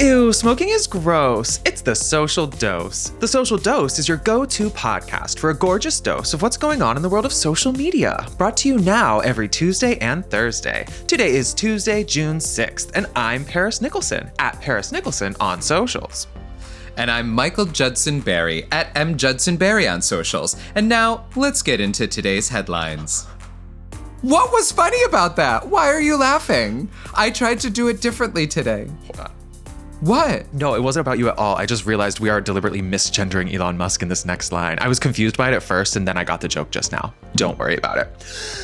Ew, smoking is gross. It's the social dose. The social dose is your go to podcast for a gorgeous dose of what's going on in the world of social media. Brought to you now every Tuesday and Thursday. Today is Tuesday, June 6th, and I'm Paris Nicholson at Paris Nicholson on socials. And I'm Michael Judson Berry at M Judson Berry on socials. And now let's get into today's headlines. What was funny about that? Why are you laughing? I tried to do it differently today. What? No, it wasn't about you at all. I just realized we are deliberately misgendering Elon Musk in this next line. I was confused by it at first, and then I got the joke just now. Don't worry about it.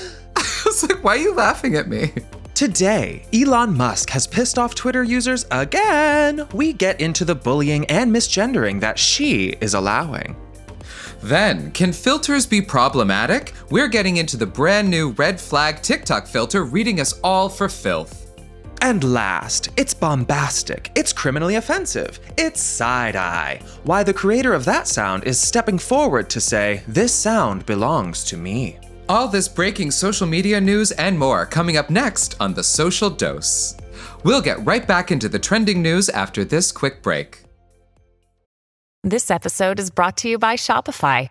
I was like, why are you laughing at me? Today, Elon Musk has pissed off Twitter users again. We get into the bullying and misgendering that she is allowing. Then, can filters be problematic? We're getting into the brand new red flag TikTok filter reading us all for filth. And last, it's bombastic, it's criminally offensive, it's side eye. Why the creator of that sound is stepping forward to say, This sound belongs to me. All this breaking social media news and more coming up next on The Social Dose. We'll get right back into the trending news after this quick break. This episode is brought to you by Shopify.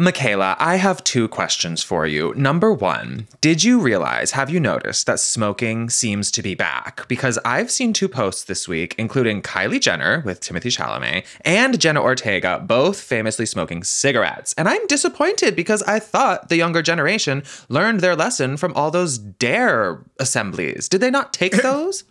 Michaela, I have two questions for you. Number one, did you realize, have you noticed that smoking seems to be back? Because I've seen two posts this week, including Kylie Jenner with Timothée Chalamet and Jenna Ortega, both famously smoking cigarettes. And I'm disappointed because I thought the younger generation learned their lesson from all those DARE assemblies. Did they not take those?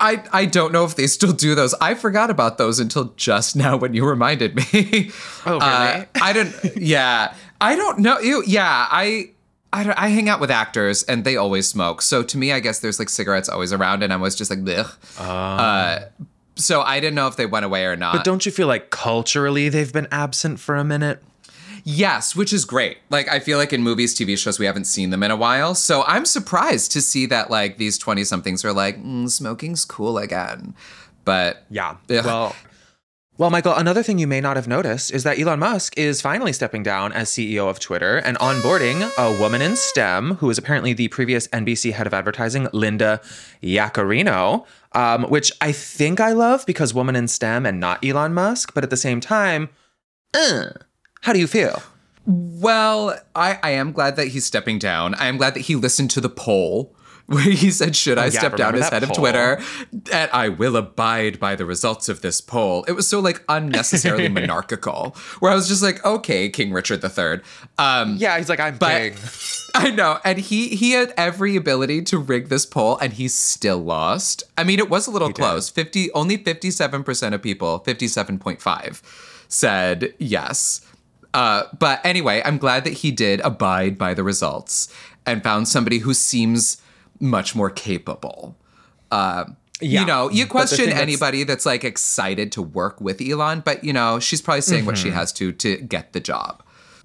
I, I don't know if they still do those. I forgot about those until just now when you reminded me. Oh, really? Uh, I don't. Yeah, I don't know. You, yeah, I. I, I hang out with actors and they always smoke. So to me, I guess there's like cigarettes always around, and I was just like, ugh. Uh, uh, so I didn't know if they went away or not. But don't you feel like culturally they've been absent for a minute? Yes, which is great. Like I feel like in movies, TV shows, we haven't seen them in a while. So I'm surprised to see that like these 20 somethings are like, mm, smoking's cool again. But yeah. Ugh. Well, well, Michael, another thing you may not have noticed is that Elon Musk is finally stepping down as CEO of Twitter and onboarding a woman in STEM who is apparently the previous NBC head of advertising, Linda Yaccarino, um, which I think I love because woman in STEM and not Elon Musk. But at the same time, uh, how do you feel? Well, I, I am glad that he's stepping down. I am glad that he listened to the poll where he said, Should I oh, yeah, step down as head poll. of Twitter? And I will abide by the results of this poll. It was so like unnecessarily monarchical, where I was just like, Okay, King Richard III. Um, yeah, he's like, I'm but, king. I know. And he he had every ability to rig this poll and he still lost. I mean, it was a little he close. Did. 50 only 57% of people, 57.5 said yes. Uh, but anyway, I'm glad that he did abide by the results and found somebody who seems much more capable. Uh, yeah. You know, you question anybody that's... that's... like excited to work with Elon, but you know, she's probably saying mm-hmm. what she mm-hmm. has to to get the job.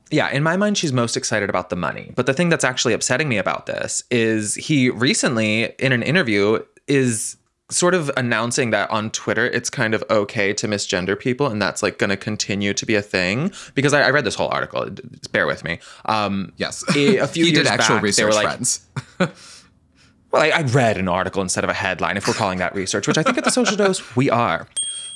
Yeah, in my mind, she's most excited about the money. But the thing that's actually upsetting me about this is he recently, in an interview, is sort of announcing that on Twitter it's kind of okay to misgender people and that's like going to continue to be a thing because I, I read this whole article. Bear with me. Um, yes, a, a few he years did actual back, research, they were like, friends. well, I, I, read an article instead of a headline. If we're calling that research, which I think at the Social Dose we are.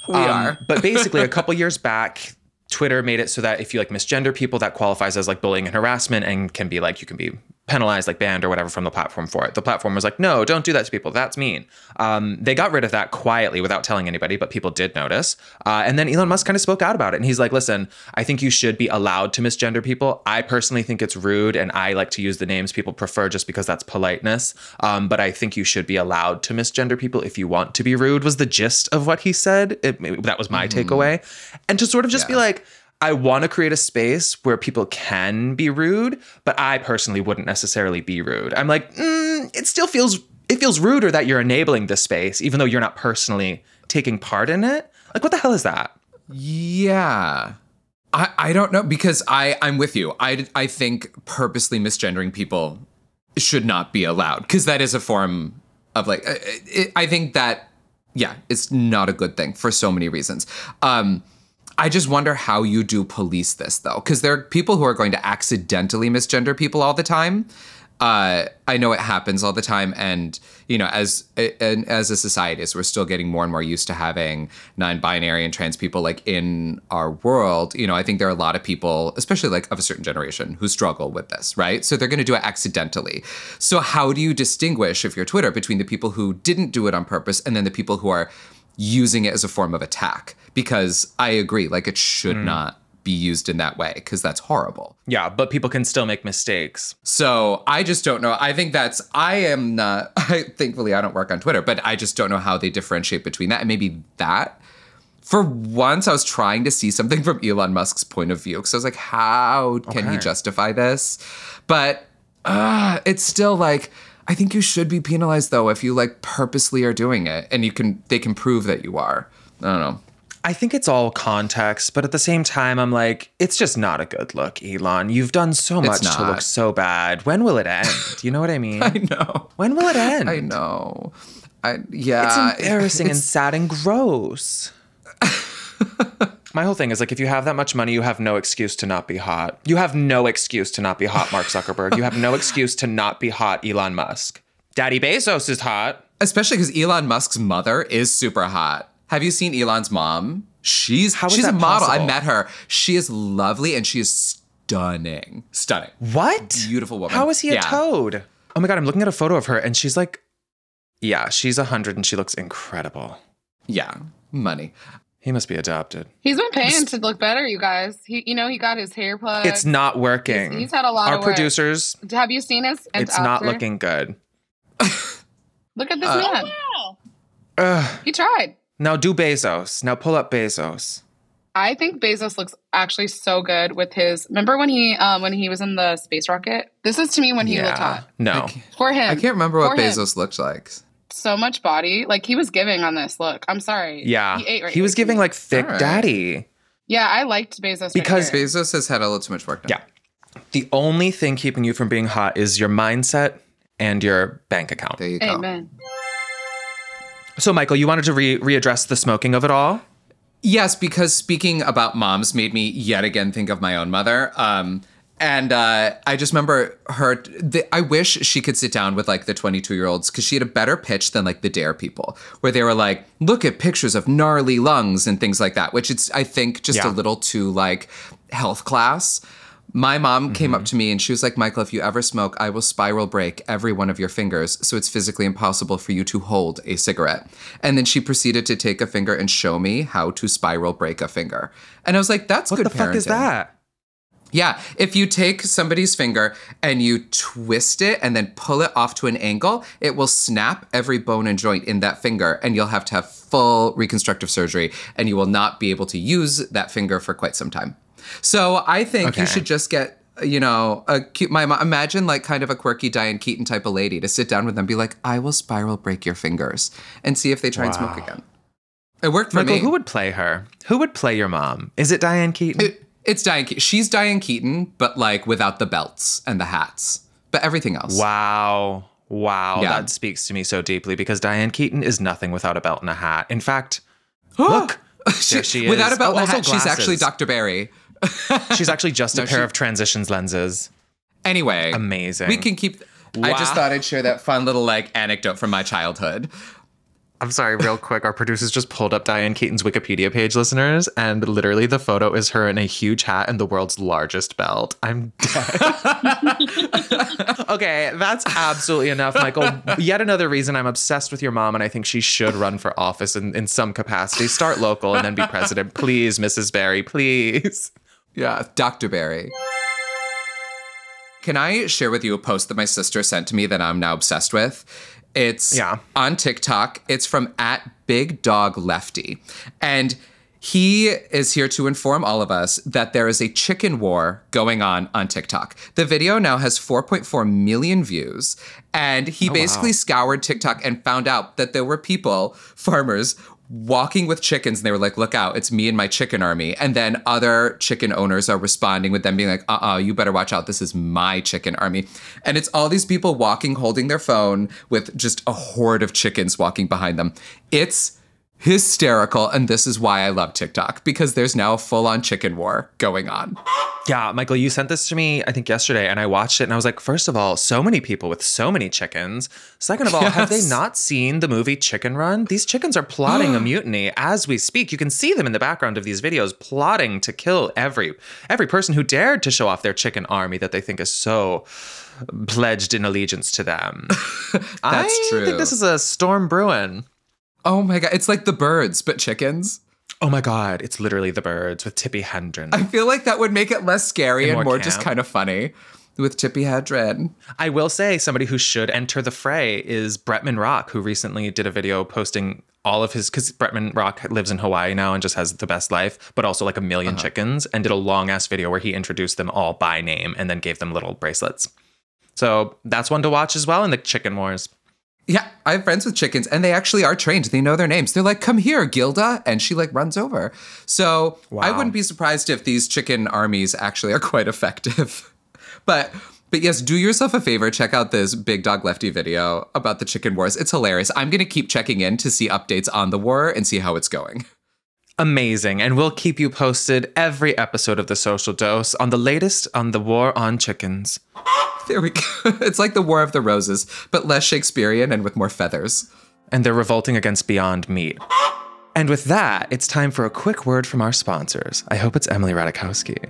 We um, are. but basically, a couple years back, Twitter made it so that if you like misgender people, that qualifies as like bullying and harassment and can be like you can be penalized, like banned or whatever from the platform for it. The platform was like, no, don't do that to people. That's mean. Um, they got rid of that quietly without telling anybody, but people did notice. Uh, and then Elon Musk kind of spoke out about it. And he's like, listen, I think you should be allowed to misgender people. I personally think it's rude. And I like to use the names people prefer just because that's politeness. Um, but I think you should be allowed to misgender people if you want to be rude, was the gist of what he said. It, that was my mm-hmm. takeaway. And to sort of just yeah. be like, I want to create a space where people can be rude, but I personally wouldn't necessarily be rude. I'm like, mm, it still feels it feels ruder that you're enabling this space, even though you're not personally taking part in it. Like, what the hell is that? Yeah. I, I don't know because I I'm with you. I I think purposely misgendering people should not be allowed because that is a form of like uh, it, I think that yeah, it's not a good thing for so many reasons. Um I just wonder how you do police this though because there are people who are going to accidentally misgender people all the time uh, I know it happens all the time, and you know, as and as a society, as we're still getting more and more used to having non-binary and trans people like in our world, you know, I think there are a lot of people, especially like of a certain generation, who struggle with this, right? So they're going to do it accidentally. So how do you distinguish if you're Twitter between the people who didn't do it on purpose and then the people who are using it as a form of attack? Because I agree, like it should mm. not be used in that way because that's horrible. Yeah, but people can still make mistakes. So I just don't know. I think that's I am not I thankfully I don't work on Twitter, but I just don't know how they differentiate between that and maybe that. For once I was trying to see something from Elon Musk's point of view because I was like how can okay. he justify this? But uh it's still like I think you should be penalized though if you like purposely are doing it and you can they can prove that you are. I don't know. I think it's all context, but at the same time, I'm like, it's just not a good look, Elon. You've done so much to look so bad. When will it end? You know what I mean? I know. When will it end? I know. I yeah. It's embarrassing it's, and sad and gross. My whole thing is like, if you have that much money, you have no excuse to not be hot. You have no excuse to not be hot, Mark Zuckerberg. you have no excuse to not be hot, Elon Musk. Daddy Bezos is hot. Especially because Elon Musk's mother is super hot. Have you seen Elon's mom? She's How she's a model. Possible? I met her. She is lovely and she is stunning. Stunning. What? Beautiful woman. How is he a yeah. toad? Oh my god, I'm looking at a photo of her and she's like yeah, she's a hundred and she looks incredible. Yeah, money. He must be adopted. He's been paying to look better, you guys. He, you know, he got his hair plugged. It's not working. He's, he's had a lot Our of Our producers. Have you seen his? It's after? not looking good. Look at this uh, man. Oh, wow. Uh, he tried. Now do Bezos. Now pull up Bezos. I think Bezos looks actually so good with his. Remember when he um, when he was in the space rocket? This is to me when he yeah. looked hot. No, for him. I can't remember what Bezos him. looks like. So much body, like he was giving on this look. I'm sorry. Yeah, he, right he was giving like thick right. daddy. Yeah, I liked Bezos because right Bezos has had a little too much work done. Yeah, the only thing keeping you from being hot is your mindset and your bank account. There you go. Amen. So, Michael, you wanted to re- readdress the smoking of it all? Yes, because speaking about moms made me yet again think of my own mother. Um, and uh, I just remember her. The, I wish she could sit down with like the 22 year olds because she had a better pitch than like the Dare people, where they were like, look at pictures of gnarly lungs and things like that, which it's, I think, just yeah. a little too like health class. My mom mm-hmm. came up mm-hmm. to me and she was like, Michael, if you ever smoke, I will spiral break every one of your fingers so it's physically impossible for you to hold a cigarette. And then she proceeded to take a finger and show me how to spiral break a finger. And I was like, that's what good What the fuck is that? Yeah, if you take somebody's finger and you twist it and then pull it off to an angle, it will snap every bone and joint in that finger, and you'll have to have full reconstructive surgery, and you will not be able to use that finger for quite some time. So I think okay. you should just get you know, a cute my imagine like kind of a quirky Diane Keaton type of lady to sit down with them, be like, I will spiral break your fingers, and see if they try wow. and smoke again. It worked for Michael, me. Who would play her? Who would play your mom? Is it Diane Keaton? It, it's Diane. Keaton. She's Diane Keaton, but like without the belts and the hats, but everything else. Wow. Wow, yeah. that speaks to me so deeply because Diane Keaton is nothing without a belt and a hat. In fact, look, she is. Without a belt oh, and a hat, she's actually Dr. Berry. She's actually just no, a pair she, of transitions lenses. Anyway, amazing. We can keep. Wow. I just thought I'd share that fun little like anecdote from my childhood. I'm sorry, real quick. Our producers just pulled up Diane Keaton's Wikipedia page, listeners, and literally the photo is her in a huge hat and the world's largest belt. I'm dead. okay, that's absolutely enough, Michael. Yet another reason I'm obsessed with your mom, and I think she should run for office in, in some capacity. Start local and then be president. Please, Mrs. Berry, please. Yeah, Dr. Berry. Can I share with you a post that my sister sent to me that I'm now obsessed with? It's yeah. on TikTok. It's from at Big Dog Lefty. And He is here to inform all of us that there is a chicken war going on on TikTok. The video now has 4.4 million views, and he Oh, basically wow. scoured TikTok and found out that there were people, farmers, walking with chickens and they were like, look out, it's me and my chicken army. And then other chicken owners are responding with them being like, uh uh you better watch out. This is my chicken army. And it's all these people walking, holding their phone with just a horde of chickens walking behind them. It's hysterical. And this is why I love TikTok because there's now a full on chicken war going on. Yeah, Michael, you sent this to me, I think, yesterday, and I watched it and I was like, first of all, so many people with so many chickens. Second of all, have they not seen the movie Chicken Run? These chickens are plotting a mutiny as we speak. You can see them in the background of these videos plotting to kill every every person who dared to show off their chicken army that they think is so pledged in allegiance to them. That's I true. think this is a storm brewing. Oh my God. It's like the birds, but chickens. Oh my god, it's literally the birds with Tippi Hendren. I feel like that would make it less scary And and more more just kind of funny with Tippi Hedren. I will say somebody who should enter the fray is Bretman Rock, who recently did a video posting all of his because Bretman Rock lives in Hawaii now and just has the best life, but also like a 1000000 uh-huh. chickens, and did a long ass video where he introduced them all by name and then gave them little bracelets. So that's one to watch as well in the chicken wars. Yeah, I have friends with chickens and they actually are trained. They know their names. They're like, come here, Gilda. And she like runs over. So I wouldn't be surprised if these chicken armies actually are quite effective. but but yes, do yourself a favor. Check out this Big Dog Lefty video about the chicken wars. It's hilarious. I'm going to keep checking in to see updates on the war and see how it's going. Amazing. And we'll keep you posted every episode of The Social Dose on the latest on the war on chickens. There we go. It's like the War of the Roses, but less Shakespearean and with more feathers. and they're revolting against Beyond Meat. And with that, it's time for a quick word from our sponsors. I hope it's Emily Ratajkowski.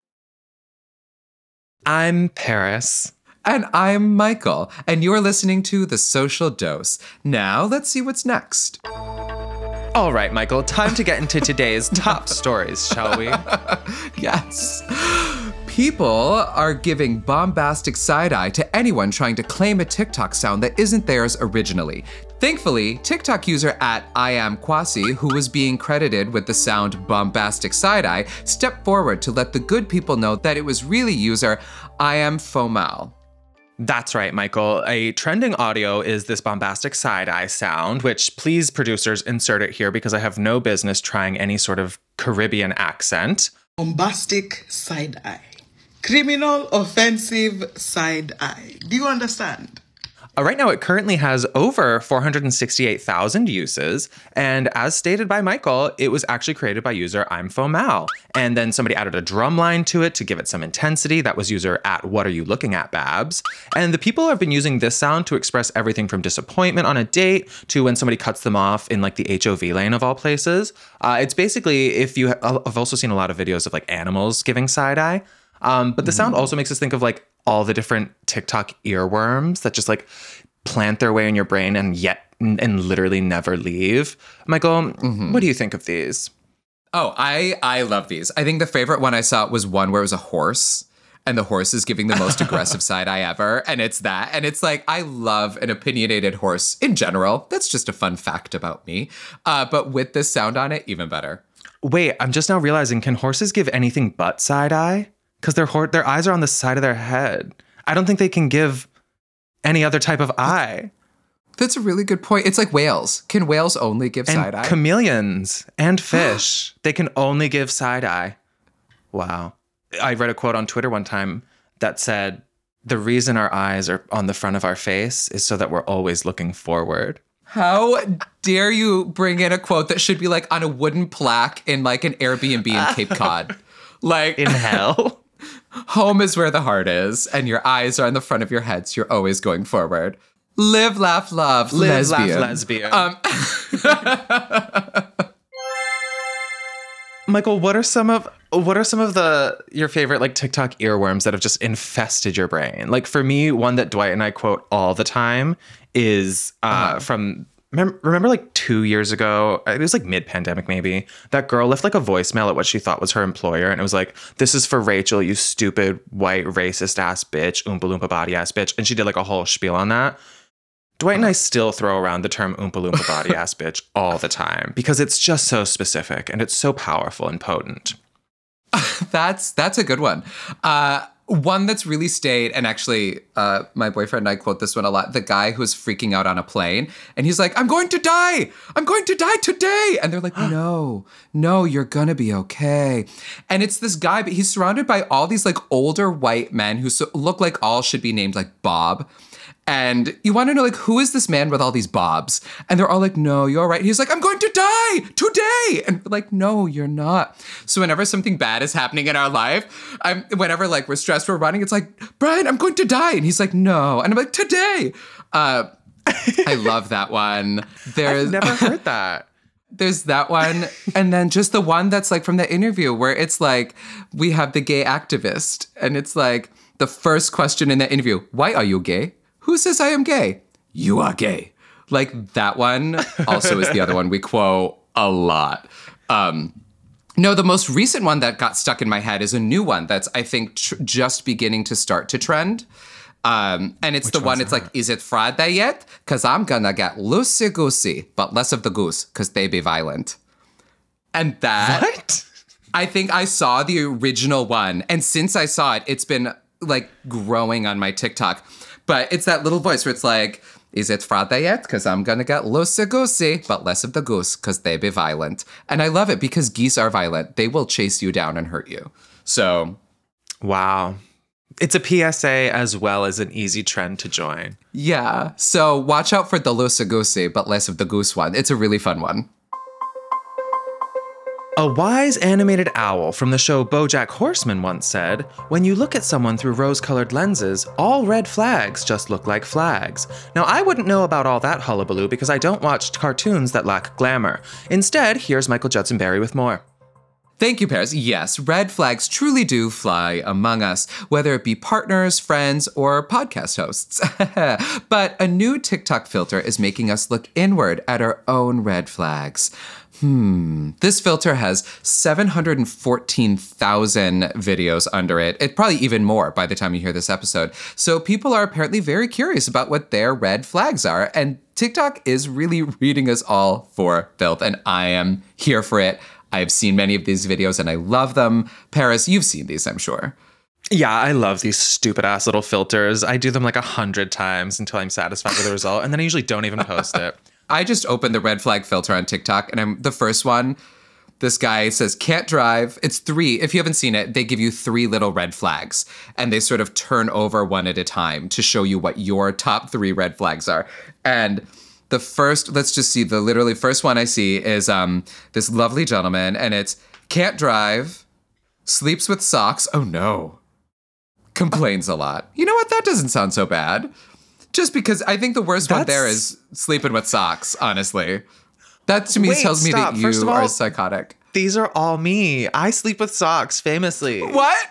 I'm Paris. And I'm Michael, and you're listening to The Social Dose. Now, let's see what's next. All right, Michael, time to get into today's top stories, shall we? Yes. People are giving bombastic side eye to anyone trying to claim a TikTok sound that isn't theirs originally. Thankfully, TikTok user at I am Kwasi, who was being credited with the sound bombastic side eye, stepped forward to let the good people know that it was really user I am Fomal. That's right, Michael. A trending audio is this bombastic side eye sound, which please, producers, insert it here because I have no business trying any sort of Caribbean accent. bombastic side eye, criminal offensive side eye. Do you understand? Uh, right now, it currently has over 468,000 uses. And as stated by Michael, it was actually created by user I'm Fomal. And then somebody added a drum line to it to give it some intensity. That was user at What Are You Looking At, Babs? And the people have been using this sound to express everything from disappointment on a date to when somebody cuts them off in like the HOV lane of all places. Uh, it's basically if you, I've also seen a lot of videos of like animals giving side eye. Um, but the sound also makes us think of like all the different TikTok earworms that just like plant their way in your brain and yet and literally never leave. Michael, what do you think of these? Oh, I I love these. I think the favorite one I saw was one where it was a horse and the horse is giving the most aggressive side eye ever and it's that and it's like I love an opinionated horse in general. That's just a fun fact about me. Uh, but with this sound on it even better. Wait, I'm just now realizing can horses give anything but side eye? Because their hor- their eyes are on the side of their head. I don't think they can give any other type of eye. That's a really good point. It's like whales. Can whales only give and side eye? chameleons and fish. they can only give side eye. Wow. I read a quote on Twitter one time that said, The reason our eyes are on the front of our face is so that we're always looking forward. How dare you bring in a quote that should be like on a wooden plaque in like an Airbnb in Cape Cod? Like In hell. home is where the heart is, and your eyes are on the front of your head, so you're always going forward. Live, laugh, love, Live, laugh, lesbian. lesbian. Um, Michael, what are some of what are some of the your favorite like TikTok earworms that have just infested your brain? Like for me, one that Dwight and I quote all the time is uh, from remember, remember like two years ago, it was like mid pandemic maybe. That girl left like a voicemail at what she thought was her employer, and it was like, "This is for Rachel, you stupid white racist ass bitch, oompa loompa body ass bitch," and she did like a whole spiel on that. Dwight and I still throw around the term oompa loompa body ass bitch all the time because it's just so specific and it's so powerful and potent. that's that's a good one. Uh, one that's really stayed, and actually, uh, my boyfriend and I quote this one a lot. The guy who's freaking out on a plane, and he's like, "I'm going to die! I'm going to die today!" And they're like, "No, no, you're gonna be okay." And it's this guy, but he's surrounded by all these like older white men who so, look like all should be named like Bob. And you want to know, like, who is this man with all these bobs? And they're all like, no, you're right. He's like, I'm going to die today. And we're like, no, you're not. So whenever something bad is happening in our life, I'm whenever like we're stressed, we're running, it's like, Brian, I'm going to die. And he's like, no. And I'm like, today. Uh, I love that one. There's I've never heard that. there's that one and then just the one that's like from the interview where it's like we have the gay activist and it's like the first question in the interview why are you gay who says i am gay you are gay like that one also is the other one we quote a lot um no, the most recent one that got stuck in my head is a new one that's I think tr- just beginning to start to trend. Um, and it's the one. It's like, is it Friday yet? Because I'm gonna get loosey goosey, but less of the goose, because they be violent. And that What? I think I saw the original one, and since I saw it, it's been like growing on my TikTok. But it's that little voice where it's like, "Is it Friday yet? Because I'm gonna get loosey goosey, but less of the goose, because they be violent." And I love it because geese are violent; they will chase you down and hurt you. So Wow. It's a PSA as well as an easy trend to join. yeah, so watch out for the loosey goosey, but less of the goose one. It's a really fun one. A wise animated owl from the show Bojack Horseman once said, When you look at someone through rose colored lenses, all red flags just look like flags. Now, I wouldn't know about all that hullabaloo because I don't watch cartoons that lack glamour. Instead, here's Michael Judson Berry with more. Thank you, Paris. Yes, red flags truly do fly among us, whether it be partners, friends, or podcast hosts. but a new TikTok filter is making us look inward at our own red flags. Hmm. This filter has 714,000 videos under it. It probably even more by the time you hear this episode. So people are apparently very curious about what their red flags are. And TikTok is really reading us all for filth. And I am here for it. I've seen many of these videos and I love them. Paris, you've seen these, I'm sure. Yeah, I love these stupid ass little filters. I do them like a hundred times until I'm satisfied with the result, and then I usually don't even post it. I just opened the red flag filter on TikTok and I'm the first one. This guy says, can't drive. It's three. If you haven't seen it, they give you three little red flags and they sort of turn over one at a time to show you what your top three red flags are. And the first, let's just see, the literally first one I see is um, this lovely gentleman and it's can't drive, sleeps with socks. Oh no. Complains a lot. You know what? That doesn't sound so bad. Just because I think the worst one there is sleeping with socks, honestly. That to me Wait, tells me stop. that you of are all- psychotic. These are all me. I sleep with socks, famously. What?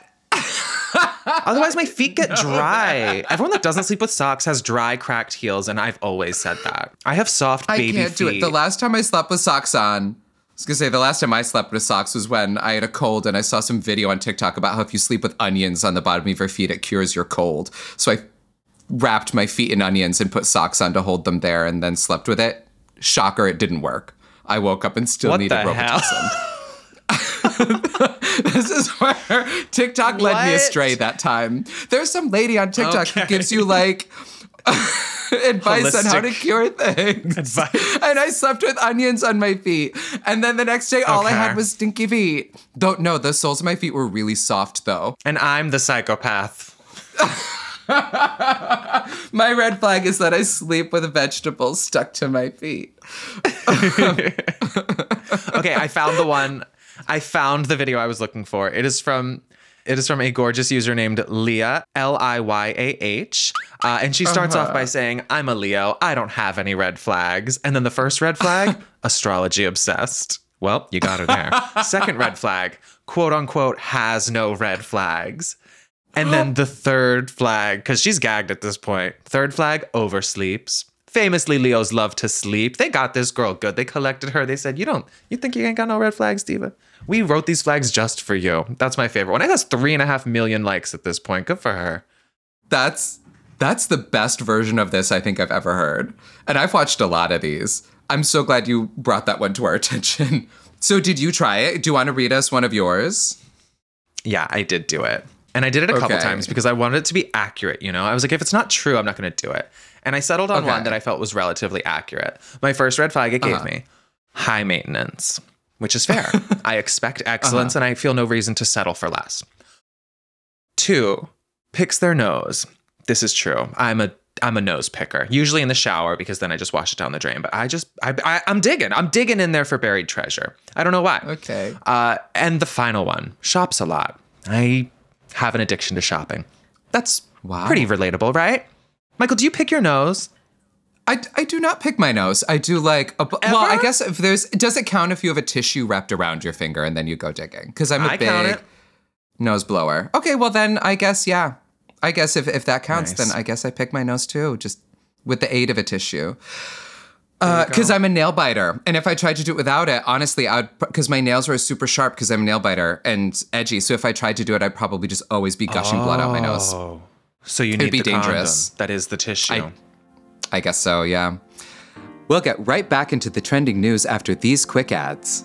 Otherwise, my feet get dry. Everyone that doesn't sleep with socks has dry, cracked heels, and I've always said that. I have soft baby I can't feet. do it. The last time I slept with socks on, I was gonna say the last time I slept with socks was when I had a cold and I saw some video on TikTok about how if you sleep with onions on the bottom of your feet, it cures your cold. So I wrapped my feet in onions and put socks on to hold them there and then slept with it. Shocker, it didn't work. I woke up and still What needed the hell? Robitussin. this is where TikTok led me astray that time. There's some lady on TikTok who gives you like advice on how to cure things. advice. And I slept with onions on my feet. And then the next day, all I had was stinky feet. Don't no, the soles of my feet were really soft though. And I'm the psychopath. My red flag is that I sleep with vegetables stuck to my feet. okay, I found the one. I found the video I was looking for. It is from it is from a gorgeous user named Leah L I Y A H, uh, and she starts off by saying, "I'm a Leo. I don't have any red flags." And then the first red flag, astrology obsessed. Well, you got her there. Second red flag, quote unquote, has no red flags. And then oh. the third flag, because she's gagged at this point. Third flag, oversleeps. Famously, Leos love to sleep. They got this girl good. They collected her. They said, "You don't, you think you ain't got no red flags, Diva? We wrote these flags just for you." That's my favorite one. It has three and a half million likes at this point. Good for her. That's that's the best version of this I think I've ever heard. And I've watched a lot of these. I'm so glad you brought that one to our attention. So did you try it? Do you want to read us one of yours? Yeah, I did do it. And I did it a couple Okay. times because I wanted it to be accurate, you know? I was like, if it's not true, I'm not going to do it. And I settled on Okay. one that I felt was relatively accurate. My first red flag it gave Uh-huh. me high maintenance, which is fair. I expect Uh-huh. excellence and I feel no reason to settle for less. Two, picks their nose. This is true. I'm a I'm a nose picker, usually in the shower because then I just wash it down the drain. But I just I, I I'm digging. I'm digging in there for buried treasure. I don't know why. Okay. Uh, and the final one, shops a lot. I have an addiction to shopping. That's Wow. pretty relatable, right? Michael, do you pick your nose? I, I do not pick my nose. I do like a, well, I guess if there's does it count if you have a tissue wrapped around your finger and then you go digging? Because I'm a I big count it. nose blower. Okay, well then I guess yeah. I guess if, if that counts, Nice. then I guess I pick my nose too, just with the aid of a tissue. Because uh, I'm a nail biter, and if I tried to do it without it, honestly, I'd because my nails are super sharp because I'm a nail biter and edgy. So if I tried to do it, I'd probably just always be gushing blood out my nose. Oh. So you need It'd be the dangerous. condom. That is the tissue. I- I guess so, yeah. We'll get right back into the trending news after these quick ads.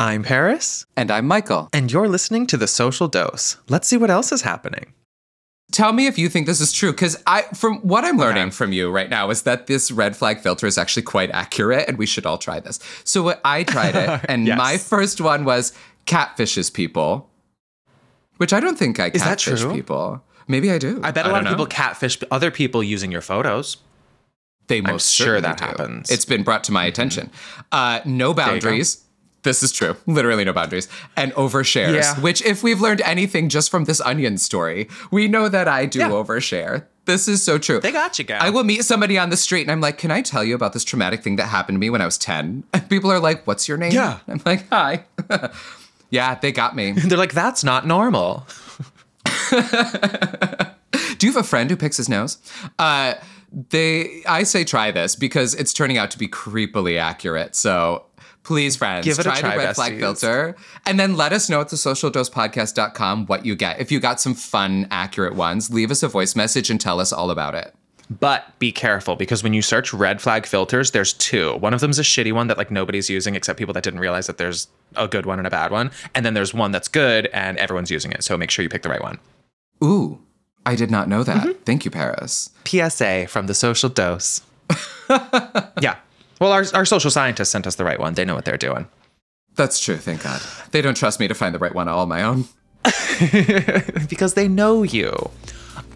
I'm Paris, And I'm Michael. and you're listening to The Social Dose. Let's see what else is happening. Tell me if you think this is true, because I, from what I'm learning Okay. from you right now, is that this red flag filter is actually quite accurate, and we should all try this. So what I tried it, and Yes. my first one was catfishes people, which I don't think I Is that catfish true? people. Maybe I do. I bet a lot don't of people catfish other people using your photos. They most sure that do. happens. Mm-hmm. It's been brought to my attention. Uh, no you go. boundaries. This is true. Literally no boundaries. And overshares, Yeah. which, if we've learned anything just from this onion story, we know that I do Yeah. overshare. This is so true. They got you, gal. I will meet somebody on the street and I'm like, Can I tell you about this traumatic thing that happened to me when I was 10? And people are like, What's your name? Yeah. I'm like, Hi. yeah, they got me. They're like, that's not normal. Do you have a friend who picks his nose? Uh, they, I say try this because it's turning out to be creepily accurate. So please, friends, Give it a try, try, the red flag filter, and then let us know at the socialdosepodcast.com what you get. If you got some fun, accurate ones, leave us a voice message and tell us all about it. But be careful because when you search red flag filters, there's two. One of them's a shitty one that like nobody's using except people that didn't realize that there's a good one and a bad one. And then there's one that's good and everyone's using it. So make sure you pick the right one. Ooh, I did not know that. Mm-hmm. Thank you, Paris. PSA from the social dose. yeah. Well, our, our social scientists sent us the right one. They know what they're doing. That's true, thank God. They don't trust me to find the right one all on my own. because they know you.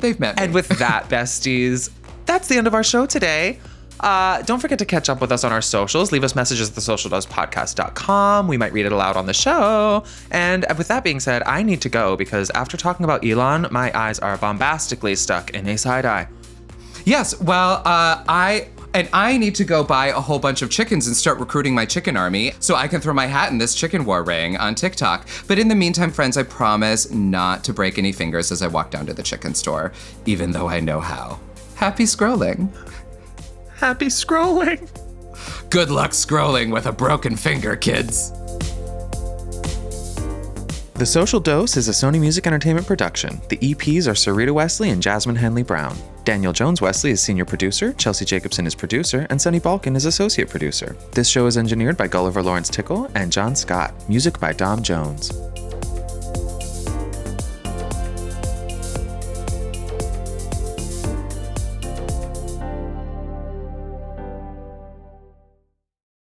They've met me. And with that, besties, that's the end of our show today. Uh, don't forget to catch up with us on our socials. Leave us messages at thesocialdosespodcast.com. We might read it aloud on the show. And with that being said, I need to go because after talking about Elon, my eyes are bombastically stuck in a side eye. Yes, well, uh, I And I need to go buy a whole bunch of chickens and start recruiting my chicken army so I can throw my hat in this chicken war ring on TikTok. But in the meantime, friends, I promise not to break any fingers as I walk down to the chicken store, even though I know how. Happy scrolling. Happy scrolling. Good luck scrolling with a broken finger, kids. The Social Dose is a Sony Music Entertainment production. The EPs are Sarita Wesley and Jasmine Henley Brown. Daniel Jones Wesley is senior producer, Chelsea Jacobson is producer, and Sunny Balkin is associate producer. This show is engineered by Gulliver Lawrence Tickle and John Scott. Music by Dom Jones.